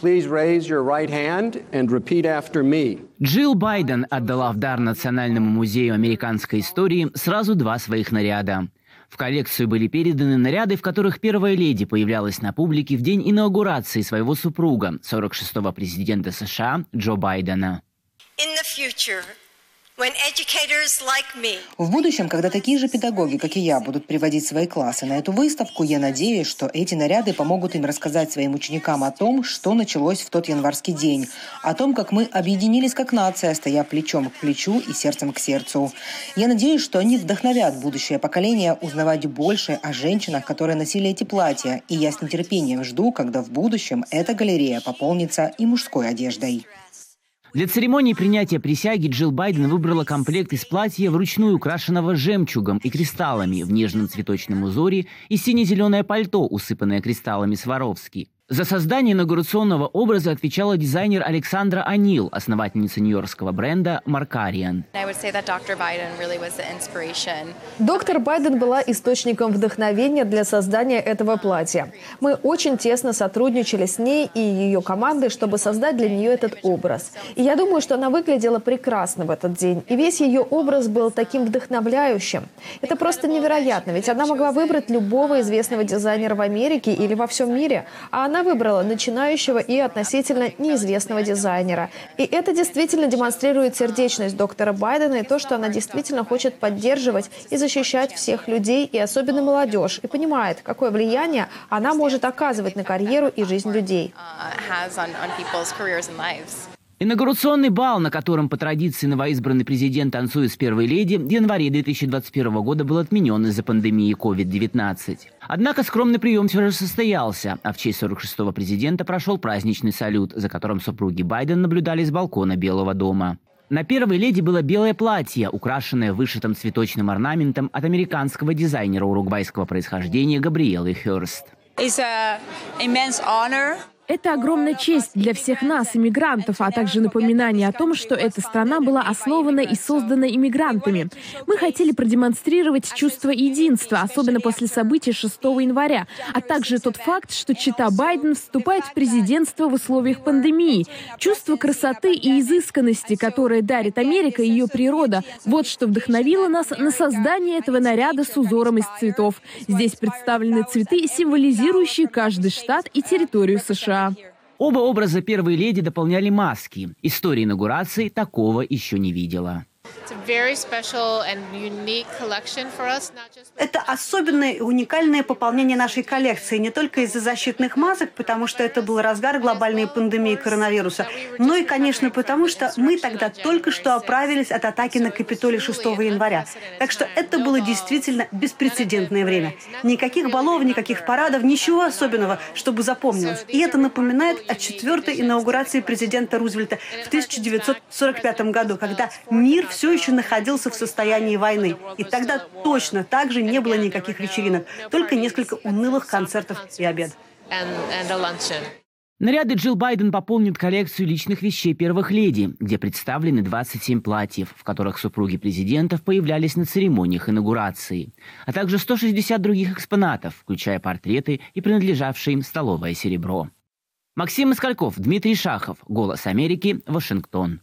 Please raise your right hand and repeat after me. Джилл Байден отдала в дар Национальному музею американской истории сразу два своих наряда. В коллекцию были переданы наряды, в которых первая леди появлялась на публике в день инаугурации своего супруга, 46-го президента США Джо Байдена. In the future, В будущем, когда такие же педагоги, как и я, будут приводить свои классы на эту выставку, я надеюсь, что эти наряды помогут им рассказать своим ученикам о том, что началось в тот январский день, о том, как мы объединились как нация, стоя плечом к плечу и сердцем к сердцу. Я надеюсь, что они вдохновят будущее поколение узнавать больше о женщинах, которые носили эти платья, и я с нетерпением жду, когда в будущем эта галерея пополнится и мужской одеждой. Для церемонии принятия присяги Джилл Байден выбрала комплект из платья вручную украшенного жемчугом и кристаллами в нежном цветочном узоре и сине-зеленое пальто, усыпанное кристаллами Сваровски. За создание инаугурационного образа отвечала дизайнер Александра Анил, основательница нью-йоркского бренда Маркариан. Доктор Байден была источником вдохновения для создания этого платья. Мы очень тесно сотрудничали с ней и ее командой, чтобы создать для нее этот образ. И я думаю, что она выглядела прекрасно в этот день. И весь ее образ был таким вдохновляющим. Это просто невероятно, ведь она могла выбрать любого известного дизайнера в Америке или во всем мире, а она выбрала начинающего и относительно неизвестного дизайнера. И это действительно демонстрирует сердечность доктора Байдена и то, что она действительно хочет поддерживать и защищать всех людей, и особенно молодежь, и понимает, какое влияние она может оказывать на карьеру и жизнь людей. Инаугурационный бал, на котором по традиции новоизбранный президент танцует с первой леди, в январе 2021 года был отменен из-за пандемии COVID-19. Однако скромный прием все же состоялся, а в честь 46-го президента прошел праздничный салют, за которым супруги Байден наблюдали с балкона Белого дома. На первой леди было белое платье, украшенное вышитым цветочным орнаментом от американского дизайнера уругвайского происхождения Габриэлы Хёрст. It's an immense honor Это огромная честь для всех нас, иммигрантов, а также напоминание о том, что эта страна была основана и создана иммигрантами. Мы хотели продемонстрировать чувство единства, особенно после событий 6 января, а также тот факт, что Чита Байден вступает в президентство в условиях пандемии. Чувство красоты и изысканности, которое дарит Америка и ее природа, вот что вдохновило нас на создание этого наряда с узором из цветов. Здесь представлены цветы, символизирующие каждый штат и территорию США. Оба образа первой леди дополняли маски. История инаугурации такого еще не видела. Это особенное и уникальное пополнение нашей коллекции не только из-за защитных масок, потому что это был разгар глобальной пандемии коронавируса, но и, конечно, потому что мы тогда только что оправились от атаки на Капитолий 6 января. Так что это было действительно беспрецедентное время. Никаких балов, никаких парадов, ничего особенного, чтобы запомнилось. И это напоминает о четвертой инаугурации президента Рузвельта в 1945 году, когда мир все еще находился в состоянии войны. И тогда точно так же не было никаких вечеринок, только несколько унылых концертов и обед. Наряды Джилл Байден пополнят коллекцию личных вещей первых леди, где представлены 27 платьев, в которых супруги президентов появлялись на церемониях инаугурации, а также 160 других экспонатов, включая портреты и принадлежавшее им столовое серебро. Максим Москальков, Дмитрий Шахов, «Голос Америки», Вашингтон.